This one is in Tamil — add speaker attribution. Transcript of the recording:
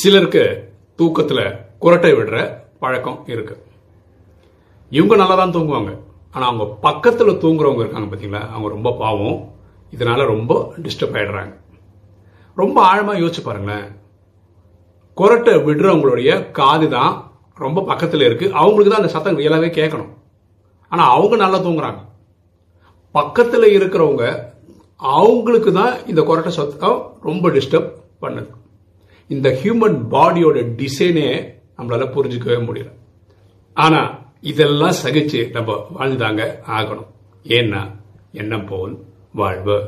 Speaker 1: சிலருக்கு தூக்கத்தில் குரட்டை விடுற பழக்கம் இருக்கு. இவங்க நல்லா தான் தூங்குவாங்க. ஆனால் அவங்க பக்கத்தில் தூங்குறவங்க இருக்காங்க பார்த்தீங்களா அவங்க ரொம்ப பாவம். இதனால ரொம்ப டிஸ்டர்ப் ஆயிடுறாங்க. ரொம்ப ஆழமாக யோசிச்சு பாருங்களேன். குரட்டை விடுறவங்களுடைய காது தான் ரொம்ப பக்கத்தில் இருக்கு. அவங்களுக்கு தான் அந்த சத்தம் ரியலாவே கேட்கணும். ஆனால் அவங்க நல்லா தூங்குறாங்க. பக்கத்தில் இருக்கிறவங்க அவங்களுக்கு தான் இந்த குரட்டை சத்தம் ரொம்ப டிஸ்டர்ப் பண்ணுது. இந்த ஹியூமன் பாடியோட டிசைனே நம்மளால புரிஞ்சுக்கவே முடியல. ஆனா இதெல்லாம் சகிச்சு நம்ம வாழ்ந்தாங்க ஆகணும். ஏன்னா எண்ணம் போல் வாழ்வு.